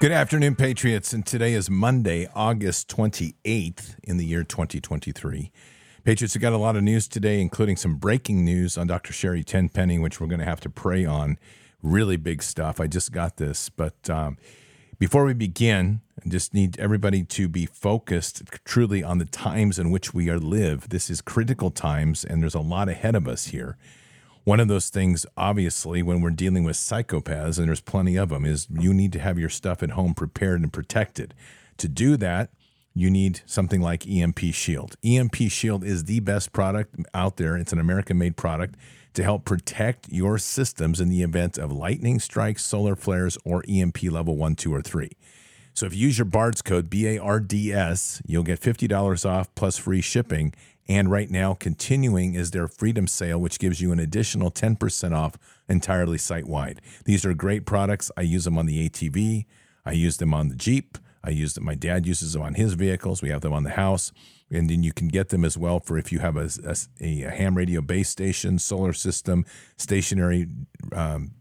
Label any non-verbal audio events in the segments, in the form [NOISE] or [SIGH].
Good afternoon, Patriots. And today is Monday, August 28th in the year 2023. Patriots have got a lot of news today, including some breaking news on Dr. Sherry Tenpenny, which we're going to have to pray on. Really big stuff. I just got this. But um, before we begin, I just need everybody to be focused truly on the times in which we are live. This is critical times, and there's a lot ahead of us here. One of those things, obviously, when we're dealing with psychopaths, and there's plenty of them, is you need to have your stuff at home prepared and protected. To do that, you need something like EMP Shield. EMP Shield is the best product out there. It's an American made product to help protect your systems in the event of lightning strikes, solar flares, or EMP level one, two, or three. So if you use your BARDS code, B A R D S, you'll get $50 off plus free shipping and right now, continuing is their Freedom Sale, which gives you an additional 10% off entirely site wide. These are great products. I use them on the ATV, I use them on the Jeep. I use them. My dad uses them on his vehicles. We have them on the house, and then you can get them as well for if you have a, a, a ham radio base station, solar system, stationary um,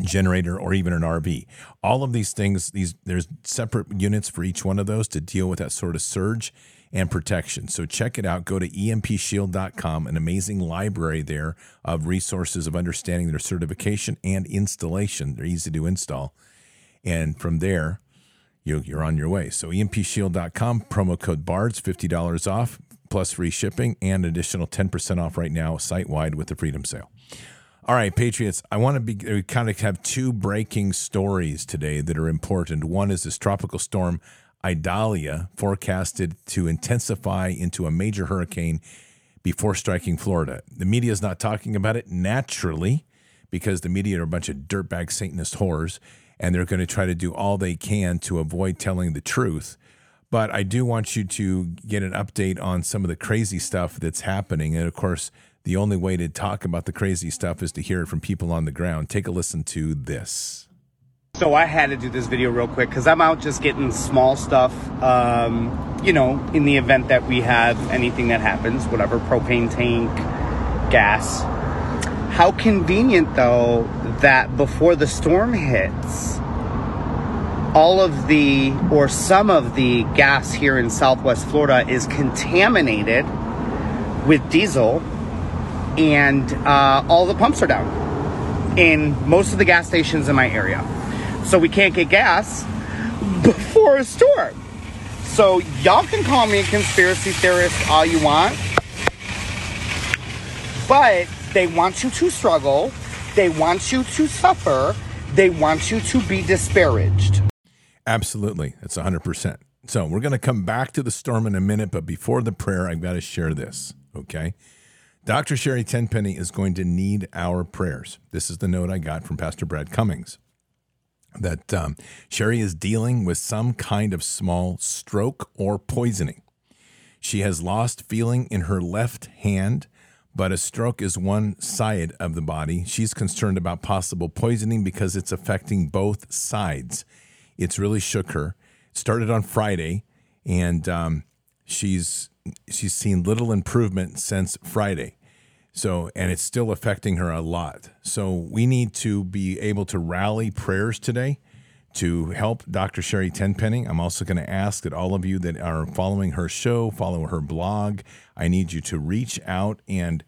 generator, or even an RV. All of these things, these there's separate units for each one of those to deal with that sort of surge and protection. So check it out. Go to empshield.com, an amazing library there of resources of understanding their certification and installation. They're easy to install. And from there, you, you're on your way. So empshield.com, promo code BARDS, $50 off, plus free shipping, and additional 10% off right now site wide with the Freedom Sale. All right, Patriots, I want to be we kind of have two breaking stories today that are important. One is this tropical storm Idalia forecasted to intensify into a major hurricane before striking Florida. The media is not talking about it naturally because the media are a bunch of dirtbag Satanist whores and they're going to try to do all they can to avoid telling the truth. But I do want you to get an update on some of the crazy stuff that's happening. And of course, the only way to talk about the crazy stuff is to hear it from people on the ground. Take a listen to this. So I had to do this video real quick because I'm out just getting small stuff, um, you know, in the event that we have anything that happens, whatever, propane tank, gas. How convenient, though, that before the storm hits, all of the, or some of the gas here in Southwest Florida is contaminated with diesel and uh, all the pumps are down in most of the gas stations in my area so we can't get gas before a storm. So y'all can call me a conspiracy theorist all you want, but they want you to struggle, they want you to suffer, they want you to be disparaged. Absolutely. That's 100%. So we're going to come back to the storm in a minute, but before the prayer, I've got to share this, okay? Dr. Sherry Tenpenny is going to need our prayers. This is the note I got from Pastor Brad Cummings that um, Sherry is dealing with some kind of small stroke or poisoning. She has lost feeling in her left hand, but a stroke is one side of the body. She's concerned about possible poisoning because it's affecting both sides. It's really shook her. Started on Friday, and um, she's she's seen little improvement since Friday. So, and it's still affecting her a lot. So, we need to be able to rally prayers today to help Dr. Sherry Tenpenny. I'm also going to ask that all of you that are following her show, follow her blog, I need you to reach out and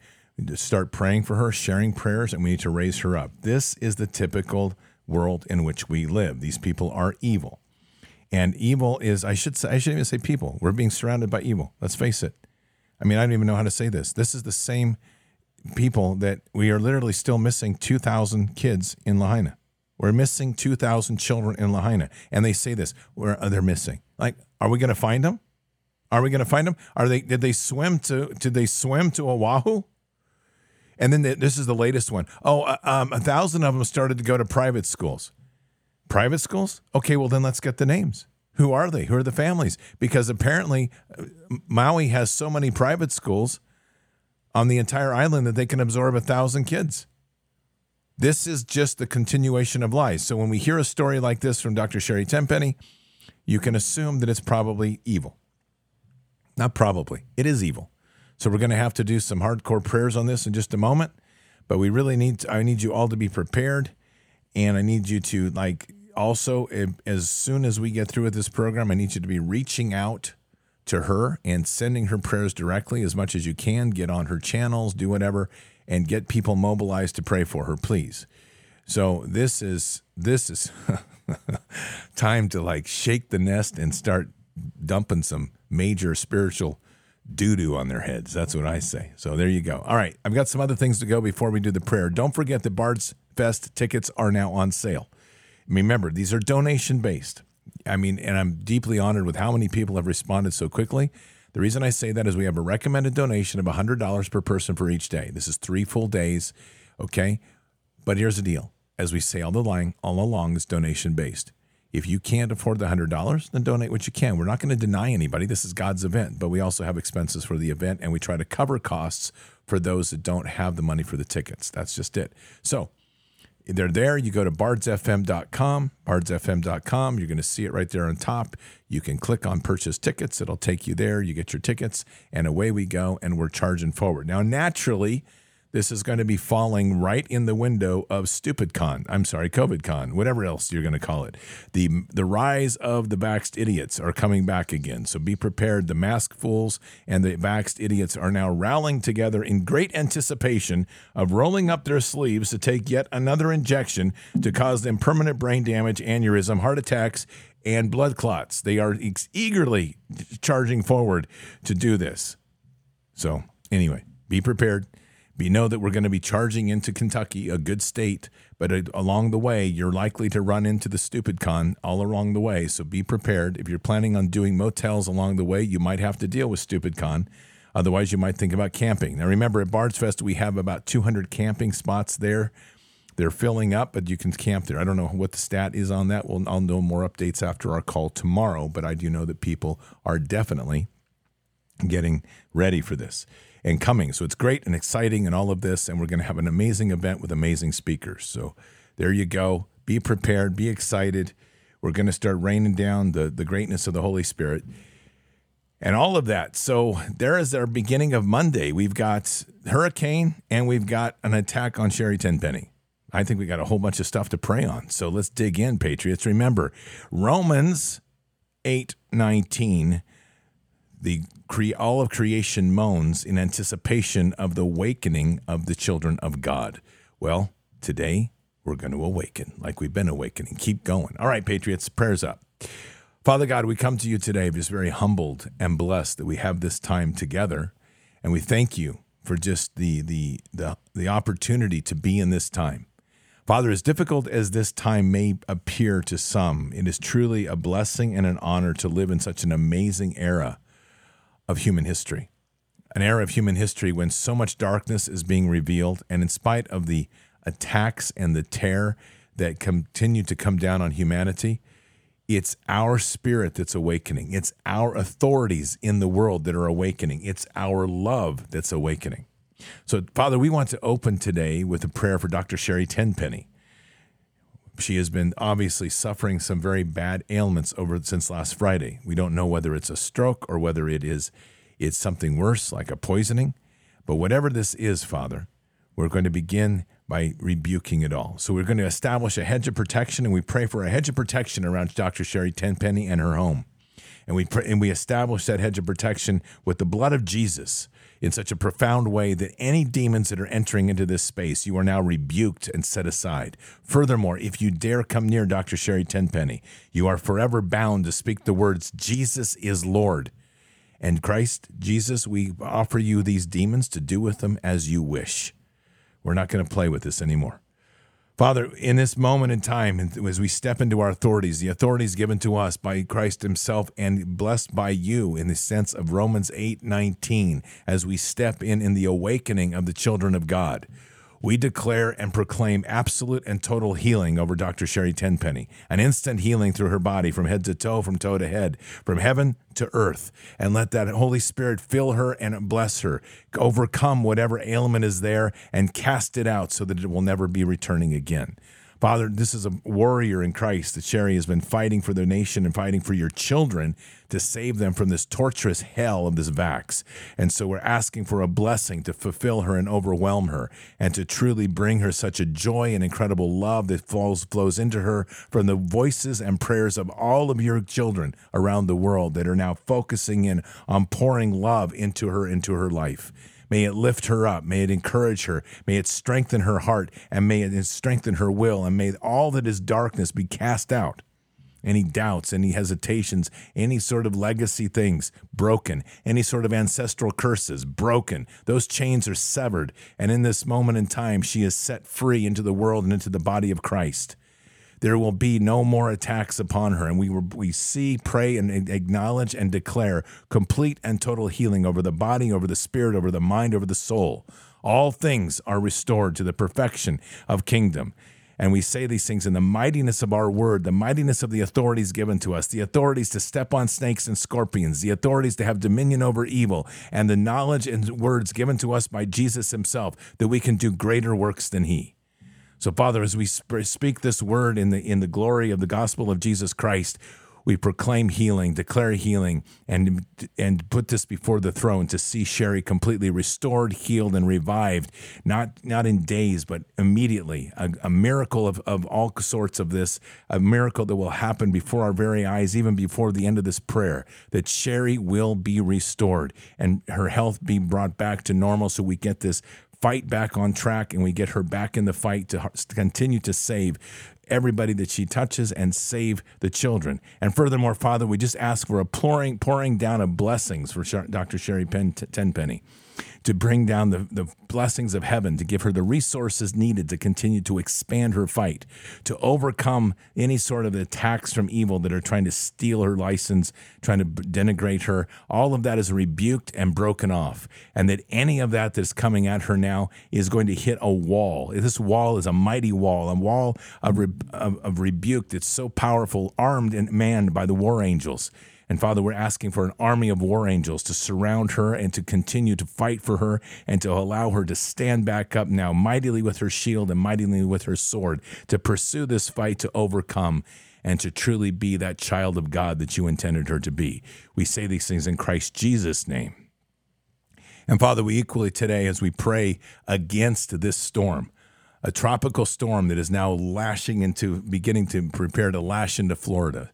start praying for her, sharing prayers, and we need to raise her up. This is the typical world in which we live. These people are evil. And evil is, I should say, I shouldn't even say people. We're being surrounded by evil. Let's face it. I mean, I don't even know how to say this. This is the same people that we are literally still missing 2,000 kids in Lahaina. We're missing 2,000 children in Lahaina. And they say this, where they're missing. Like, are we going to find them? Are we going to find them? Are they, did they swim to, did they swim to Oahu? And then the, this is the latest one. Oh, uh, um, a thousand of them started to go to private schools. Private schools? Okay, well, then let's get the names. Who are they? Who are the families? Because apparently uh, Maui has so many private schools on the entire island that they can absorb a thousand kids. This is just the continuation of lies. So when we hear a story like this from Dr. Sherry Tenpenny, you can assume that it's probably evil. Not probably, it is evil. So we're going to have to do some hardcore prayers on this in just a moment. But we really need, to, I need you all to be prepared. And I need you to, like, also, eh, as soon as we get through with this program, I need you to be reaching out to her and sending her [LAUGHS] prayers directly as much as you can. Get on her channels, do whatever, and get people mobilized to pray for her, please. So this is this is [LAUGHS] time to like shake the nest and start dumping some major spiritual doo doo on their heads. That's what I say. So there you go. All right, I've got some other things to go before we do the prayer. Don't forget that Bards Fest tickets are now on sale. Remember, these are donation based. I mean, and I'm deeply honored with how many people have responded so quickly. The reason I say that is we have a recommended donation of $100 per person for each day. This is three full days, okay? But here's the deal. As we say all the line, all along, it's donation based. If you can't afford the $100, then donate what you can. We're not going to deny anybody. This is God's event, but we also have expenses for the event and we try to cover costs for those that don't have the money for the tickets. That's just it. So they're there. You go to bardsfm.com, bardsfm.com. You're going to see it right there on top. You can click on purchase tickets. It'll take you there. You get your tickets, and away we go, and we're charging forward. Now, naturally, this is going to be falling right in the window of StupidCon. I'm sorry, COVIDCon, whatever else you're going to call it. The the rise of the vaxxed idiots are coming back again. So be prepared. The mask fools and the vaxxed idiots are now rallying together in great anticipation of rolling up their sleeves to take yet another injection to cause them permanent brain damage, aneurysm, heart attacks, and blood clots. They are ex- eagerly charging forward to do this. So, anyway, be prepared. We know that we're going to be charging into Kentucky, a good state, but along the way, you're likely to run into the stupid con all along the way. So be prepared. If you're planning on doing motels along the way, you might have to deal with stupid con. Otherwise, you might think about camping. Now, remember, at Bards Fest, we have about 200 camping spots there. They're filling up, but you can camp there. I don't know what the stat is on that. Well, I'll know more updates after our call tomorrow, but I do know that people are definitely getting ready for this and coming. So it's great and exciting and all of this. And we're going to have an amazing event with amazing speakers. So there you go. Be prepared, be excited. We're going to start raining down the, the greatness of the Holy Spirit and all of that. So there is our beginning of Monday. We've got hurricane and we've got an attack on Sherry Tenpenny. I think we got a whole bunch of stuff to pray on. So let's dig in, Patriots. Remember, Romans 8 19 the cre- all of creation moans in anticipation of the awakening of the children of God. Well, today we're going to awaken like we've been awakening. Keep going. All right, Patriots, prayers up. Father God, we come to you today just very humbled and blessed that we have this time together. And we thank you for just the, the, the, the opportunity to be in this time. Father, as difficult as this time may appear to some, it is truly a blessing and an honor to live in such an amazing era of human history, an era of human history when so much darkness is being revealed. And in spite of the attacks and the terror that continue to come down on humanity, it's our spirit that's awakening. It's our authorities in the world that are awakening. It's our love that's awakening. So, Father, we want to open today with a prayer for Dr. Sherry Tenpenny. She has been obviously suffering some very bad ailments over since last Friday. We don't know whether it's a stroke or whether it is it's something worse like a poisoning, but whatever this is, Father, we're going to begin by rebuking it all. So we're going to establish a hedge of protection, and we pray for a hedge of protection around Dr. Sherry Tenpenny and her home. And we and we establish that hedge of protection with the blood of Jesus in such a profound way that any demons that are entering into this space, you are now rebuked and set aside. Furthermore, if you dare come near Dr. Sherry Tenpenny, you are forever bound to speak the words, Jesus is Lord. And Christ, Jesus, we offer you these demons to do with them as you wish. We're not going to play with this anymore. Father, in this moment in time, as we step into our authorities, the authorities given to us by Christ Himself and blessed by you in the sense of Romans 8 19, as we step in in the awakening of the children of God, we declare and proclaim absolute and total healing over Dr. Sherry Tenpenny, an instant healing through her body from head to toe, from toe to head, from heaven to earth. And let that Holy Spirit fill her and bless her, overcome whatever ailment is there, and cast it out so that it will never be returning again. Father, this is a warrior in Christ that Sherry has been fighting for their nation and fighting for your children to save them from this torturous hell of this vax. And so we're asking for a blessing to fulfill her and overwhelm her and to truly bring her such a joy and incredible love that flows, flows into her from the voices and prayers of all of your children around the world that are now focusing in on pouring love into her, into her life. May it lift her up. May it encourage her. May it strengthen her heart and may it strengthen her will. And may all that is darkness be cast out. Any doubts, any hesitations, any sort of legacy things broken, any sort of ancestral curses broken. Those chains are severed. And in this moment in time, she is set free into the world and into the body of Christ there will be no more attacks upon her. And we, we see, pray, and acknowledge and declare complete and total healing over the body, over the spirit, over the mind, over the soul. All things are restored to the perfection of kingdom. And we say these things in the mightiness of our word, the mightiness of the authorities given to us, the authorities to step on snakes and scorpions, the authorities to have dominion over evil, and the knowledge and words given to us by Jesus himself that we can do greater works than he. So, Father, as we speak this word in the in the glory of the gospel of Jesus Christ, we proclaim healing, declare healing, and and put this before the throne to see Sherry completely restored, healed, and revived, not not in days, but immediately. A, a, miracle of, of all sorts of this, a miracle that will happen before our very eyes, even before the end of this prayer, that Sherry will be restored and her health be brought back to normal so we get this fight back on track and we get her back in the fight to continue to save everybody that she touches and save the children. And furthermore, Father, we just ask for a pouring, pouring down of blessings for Dr. Sherry Pen- Tenpenny to bring down the, the blessings of heaven, to give her the resources needed to continue to expand her fight, to overcome any sort of attacks from evil that are trying to steal her license, trying to denigrate her. All of that is rebuked and broken off. And that any of that that's coming at her now is going to hit a wall. This wall is a mighty wall, a wall of, re- of, of rebuke that's so powerful, armed and manned by the war angels. And Father, we're asking for an army of war angels to surround her and to continue to fight for her and to allow her to stand back up now, mightily with her shield and mightily with her sword, to pursue this fight to overcome and to truly be that child of God that you intended her to be. We say these things in Christ Jesus' name. And Father, we equally today, as we pray against this storm, a tropical storm that is now lashing into, beginning to prepare to lash into Florida.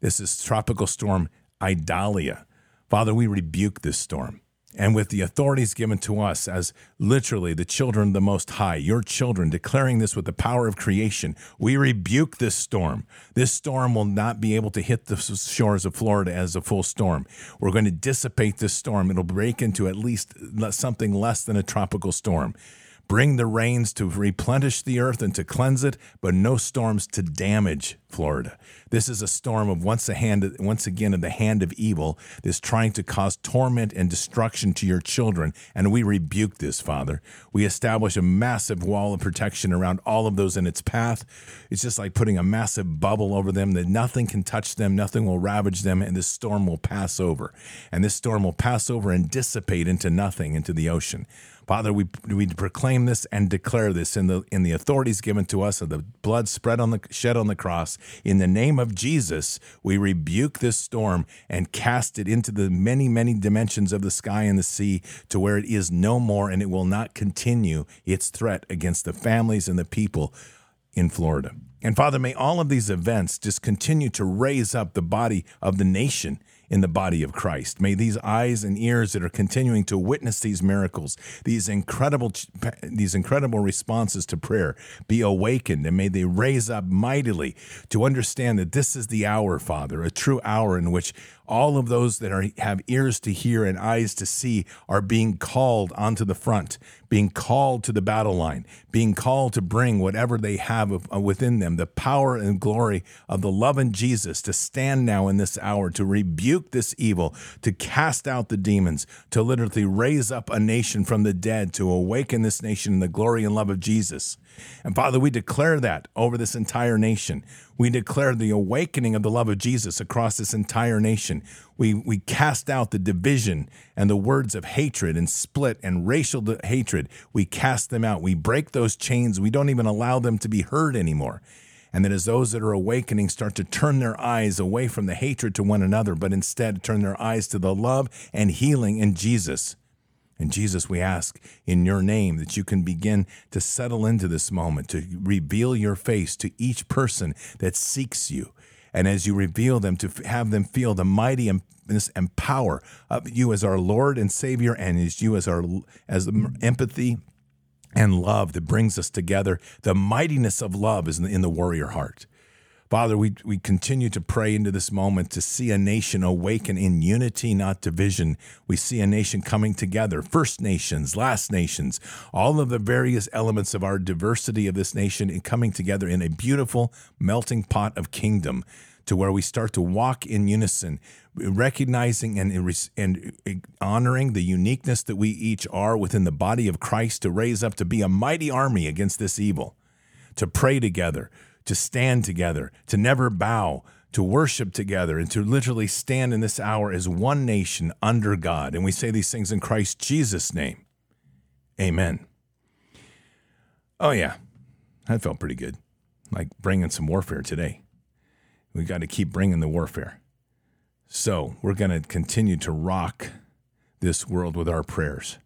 This is Tropical Storm Idalia. Father, we rebuke this storm. And with the authorities given to us as literally the children of the Most High, your children, declaring this with the power of creation, we rebuke this storm. This storm will not be able to hit the shores of Florida as a full storm. We're going to dissipate this storm. It'll break into at least something less than a tropical storm. Bring the rains to replenish the earth and to cleanse it, but no storms to damage Florida. This is a storm of once a hand, once again, in the hand of evil that's trying to cause torment and destruction to your children. And we rebuke this, Father. We establish a massive wall of protection around all of those in its path. It's just like putting a massive bubble over them that nothing can touch them, nothing will ravage them, and this storm will pass over. And this storm will pass over and dissipate into nothing, into the ocean. Father, we, we proclaim this and declare this in the in the authorities given to us of the blood spread on the shed on the cross. In the name of Jesus, we rebuke this storm and cast it into the many, many dimensions of the sky and the sea to where it is no more and it will not continue its threat against the families and the people in Florida. And Father, may all of these events just continue to raise up the body of the nation in the body of Christ. May these eyes and ears that are continuing to witness these miracles, these incredible these incredible responses to prayer be awakened and may they raise up mightily to understand that this is the hour, Father, a true hour in which all of those that are, have ears to hear and eyes to see are being called onto the front, being called to the battle line, being called to bring whatever they have uh, within them, the power and glory of the love in Jesus to stand now in this hour, to rebuke this evil, to cast out the demons, to literally raise up a nation from the dead, to awaken this nation in the glory and love of Jesus. And Father, we declare that over this entire nation. We declare the awakening of the love of Jesus across this entire nation. We, we cast out the division and the words of hatred and split and racial hatred. We cast them out. We break those chains. We don't even allow them to be heard anymore. And that as those that are awakening start to turn their eyes away from the hatred to one another, but instead turn their eyes to the love and healing in Jesus. And Jesus, we ask in your name that you can begin to settle into this moment, to reveal your face to each person that seeks you. And as you reveal them, to have them feel the mighty and power of you as our Lord and Savior, and as you as our as empathy and love that brings us together. The mightiness of love is in the warrior heart. Father, we, we continue to pray into this moment to see a nation awaken in unity, not division. We see a nation coming together, First Nations, Last Nations, all of the various elements of our diversity of this nation and coming together in a beautiful melting pot of kingdom to where we start to walk in unison, recognizing and, and honoring the uniqueness that we each are within the body of Christ to raise up to be a mighty army against this evil, to pray together, to stand together, to never bow, to worship together, and to literally stand in this hour as one nation under God. And we say these things in Christ Jesus' name. Amen. Oh, yeah, that felt pretty good. Like bringing some warfare today. We got to keep bringing the warfare. So we're going to continue to rock this world with our prayers.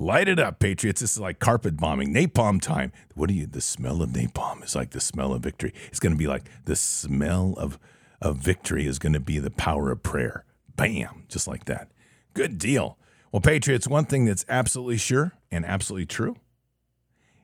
Light it up, Patriots. This is like carpet bombing, napalm time. What do you, the smell of napalm is like the smell of victory. It's going to be like the smell of, of victory is going to be the power of prayer. Bam, just like that. Good deal. Well, Patriots, one thing that's absolutely sure and absolutely true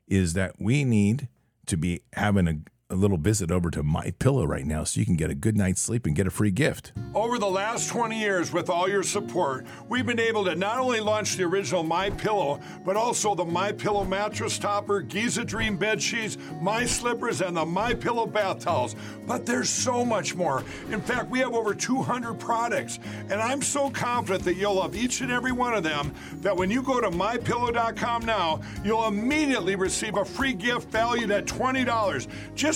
is that we need to be having a, a little visit over to my pillow right now so you can get a good night's sleep and get a free gift. Over the last 20 years with all your support we've been able to not only launch the original my pillow but also the my pillow mattress topper giza dream bed sheets my slippers and the my pillow bath towels. But there's so much more. In fact we have over 200 products and i'm so confident that you'll love each and every one of them that when you go to mypillow.com now you'll immediately receive a free gift valued at $20 just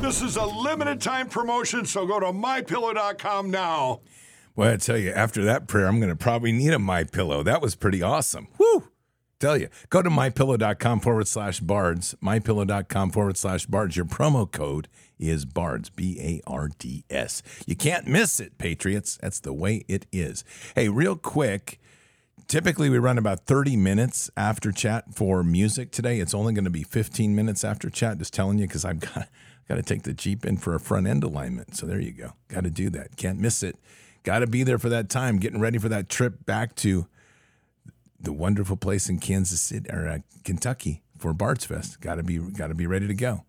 This is a limited time promotion, so go to mypillow.com now. Well, I tell you, after that prayer, I'm going to probably need a My Pillow. That was pretty awesome. Woo! Tell you, go to mypillow.com forward slash bards. Mypillow.com forward slash bards. Your promo code is bards, B A R D S. You can't miss it, Patriots. That's the way it is. Hey, real quick, typically we run about 30 minutes after chat for music today. It's only going to be 15 minutes after chat, just telling you because I've got Got to take the Jeep in for a front end alignment. So there you go. Got to do that. Can't miss it. Got to be there for that time, getting ready for that trip back to the wonderful place in Kansas City or uh, Kentucky for Bards Fest. Got to be got to be ready to go.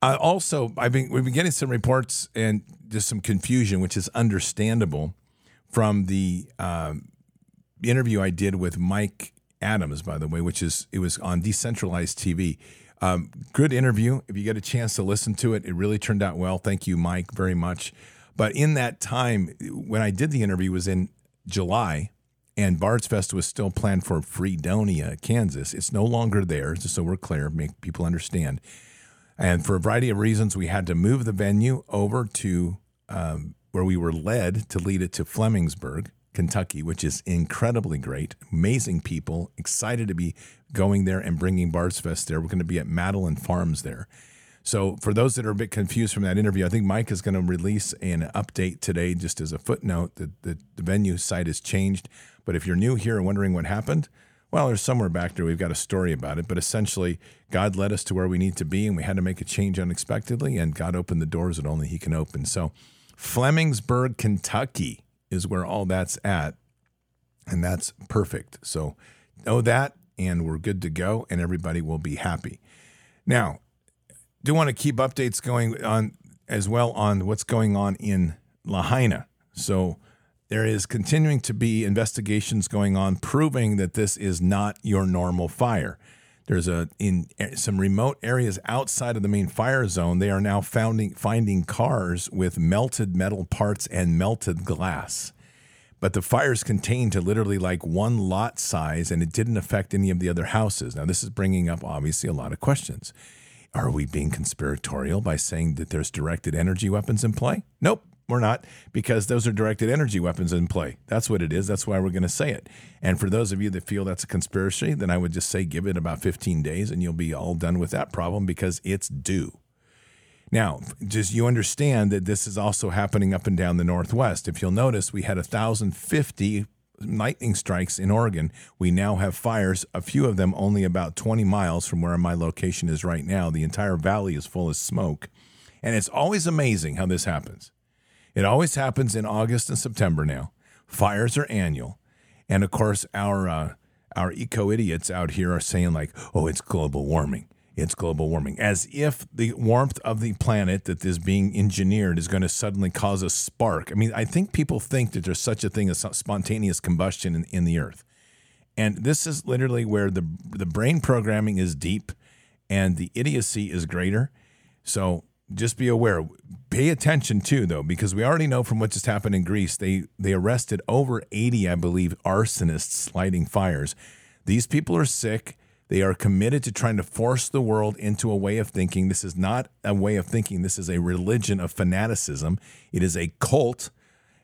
Uh, also, I've been we've been getting some reports and just some confusion, which is understandable from the um, interview I did with Mike Adams, by the way, which is it was on decentralized TV. Um, good interview. If you get a chance to listen to it, it really turned out well. Thank you, Mike, very much. But in that time, when I did the interview, was in July, and Bards Fest was still planned for Fredonia, Kansas. It's no longer there, just so we're clear, make people understand. And for a variety of reasons, we had to move the venue over to um, where we were led to lead it to Flemingsburg. Kentucky, which is incredibly great. Amazing people, excited to be going there and bringing Bards Fest there. We're going to be at Madeline Farms there. So, for those that are a bit confused from that interview, I think Mike is going to release an update today, just as a footnote that the, venue site has changed. But if you're new here and wondering what happened, well, there's somewhere back there. We've got a story about it. But essentially, God led us to where we need to be, and we had to make a change unexpectedly, and God opened the doors that only He can open. So, Flemingsburg, Kentucky is where all that's at. And that's perfect. So know that, and we're good to go, and everybody will be happy. Now, do want to keep updates going on as well on what's going on in Lahaina. So there is continuing to be investigations going on proving that this is not your normal fire. There's a in some remote areas outside of the main fire zone. They are now finding finding cars with melted metal parts and melted glass. But the fires contained to literally like one lot size, and it didn't affect any of the other houses. Now, this is bringing up obviously a lot of questions. Are we being conspiratorial by saying that there's directed energy weapons in play? Nope. We're not, because those are directed energy weapons in play. That's what it is. That's why we're going to say it. And for those of you that feel that's a conspiracy, then I would just say give it about 15 days and you'll be all done with that problem because it's due. Now, just you understand that this is also happening up and down the Northwest. If you'll notice, we had 1,050 lightning strikes in Oregon. We now have fires, a few of them only about 20 miles from where my location is right now. The entire valley is full of smoke. And it's always amazing how this happens. It always happens in August and September now. Fires are annual. And of course, our, uh, our eco idiots out here are saying, like, oh, it's global warming. It's global warming. As if the warmth of the planet that is being engineered is going to suddenly cause a spark. I mean, I think people think that there's such a thing as spontaneous combustion in, in the earth. And this is literally where the, the brain programming is deep and the idiocy is greater. So just be aware. Pay attention too, though, because we already know from what just happened in Greece. They they arrested over eighty, I believe, arsonists lighting fires. These people are sick. They are committed to trying to force the world into a way of thinking. This is not a way of thinking. This is a religion of fanaticism. It is a cult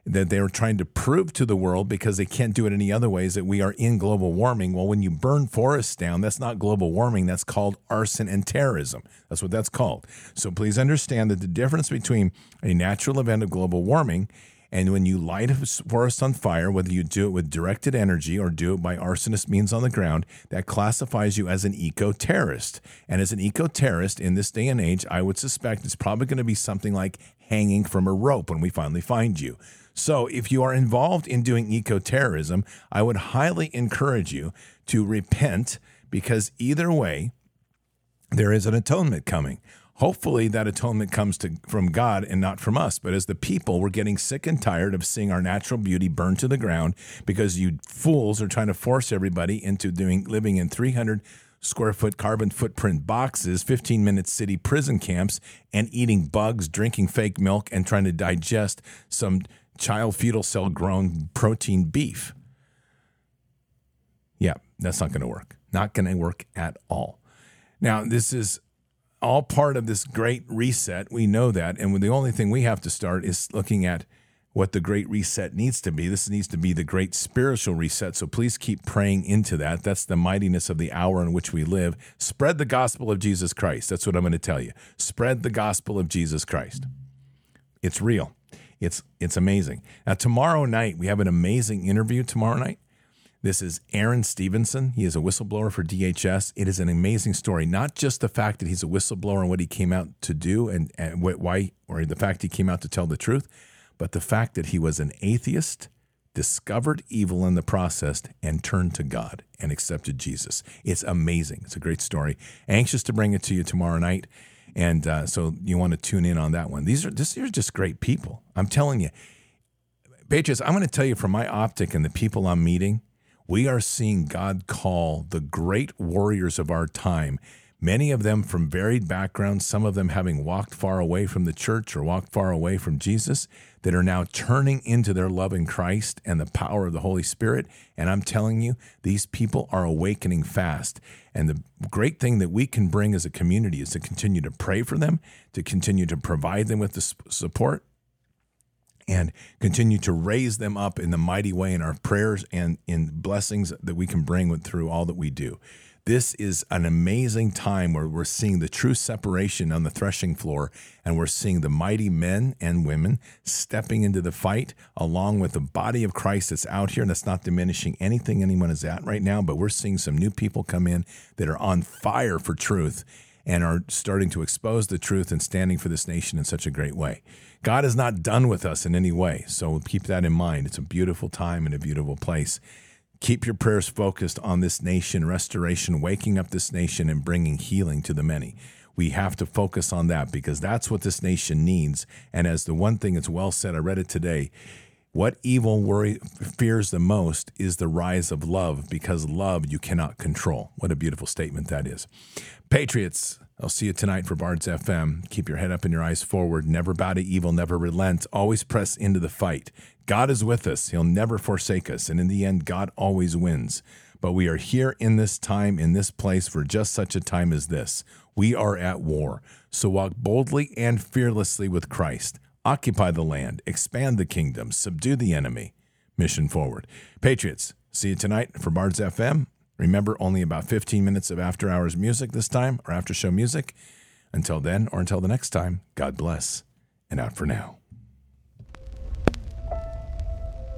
that they are trying to prove to the world because they can't do it any other ways that we are in global warming. Well, when you burn forests down, that's not global warming. That's called arson and terrorism. That's what that's called. So please understand that the difference between a natural event of global warming and when you light a forest on fire, whether you do it with directed energy or do it by arsonist means on the ground, that classifies you as an eco terrorist. And as an eco terrorist in this day and age, I would suspect it's probably going to be something like hanging from a rope when we finally find you. So, if you are involved in doing eco terrorism, I would highly encourage you to repent because either way, there is an atonement coming. Hopefully, that atonement comes to, from God and not from us. But as the people, we're getting sick and tired of seeing our natural beauty burned to the ground because you fools are trying to force everybody into doing living in 300 square foot carbon footprint boxes, 15 minute city prison camps, and eating bugs, drinking fake milk, and trying to digest some child fetal cell grown protein beef. Yeah, that's not going to work. Not going to work at all. Now, this is all part of this great reset. We know that. And the only thing we have to start is looking at what the great reset needs to be. This needs to be the great spiritual reset. So please keep praying into that. That's the mightiness of the hour in which we live. Spread the gospel of Jesus Christ. That's what I'm going to tell you. Spread the gospel of Jesus Christ. It's real. It's it's amazing. Now tomorrow night we have an amazing interview tomorrow night. This is Aaron Stevenson. He is a whistleblower for DHS. It is an amazing story. Not just the fact that he's a whistleblower and what he came out to do and, and why, or the fact he came out to tell the truth, but the fact that he was an atheist, discovered evil in the process, and turned to God and accepted Jesus. It's amazing. It's a great story. Anxious to bring it to you tomorrow night. And uh, so you want to tune in on that one. These are these are just great people. I'm telling you, Patriots. I'm going to tell you from my optic and the people I'm meeting, we are seeing God call the great warriors of our time many of them from varied backgrounds, some of them having walked far away from the church or walked far away from Jesus, that are now turning into their love in Christ and the power of the Holy Spirit. And I'm telling you, these people are awakening fast. And the great thing that we can bring as a community is to continue to pray for them, to continue to provide them with the support. And continue to raise them up in the mighty way in our prayers and in blessings that we can bring through all that we do. This is an amazing time where we're seeing the true separation on the threshing floor, and we're seeing the mighty men and women stepping into the fight along with the body of Christ that's out here. And that's not diminishing anything anyone is at right now, but we're seeing some new people come in that are on fire for truth and are starting to expose the truth and standing for this nation in such a great way. God is not done with us in any way. So keep that in mind. It's a beautiful time and a beautiful place. Keep your prayers focused on this nation, restoration, waking up this nation, and bringing healing to the many. We have to focus on that because that's what this nation needs. And as the one thing that's well said, I read it today. What evil worry fears the most is the rise of love because love you cannot control. What a beautiful statement that is. Patriots, I'll see you tonight for Bards FM. Keep your head up and your eyes forward. Never bow to evil, never relent. Always press into the fight. God is with us. He'll never forsake us. And in the end, God always wins. But we are here in this time, in this place, for just such a time as this. We are at war. So walk boldly and fearlessly with Christ. Occupy the land, expand the kingdom, subdue the enemy. Mission forward. Patriots, see you tonight for Bards FM. Remember, only about 15 minutes of after hours music this time, or after show music. Until then, or until the next time, God bless. And out for now.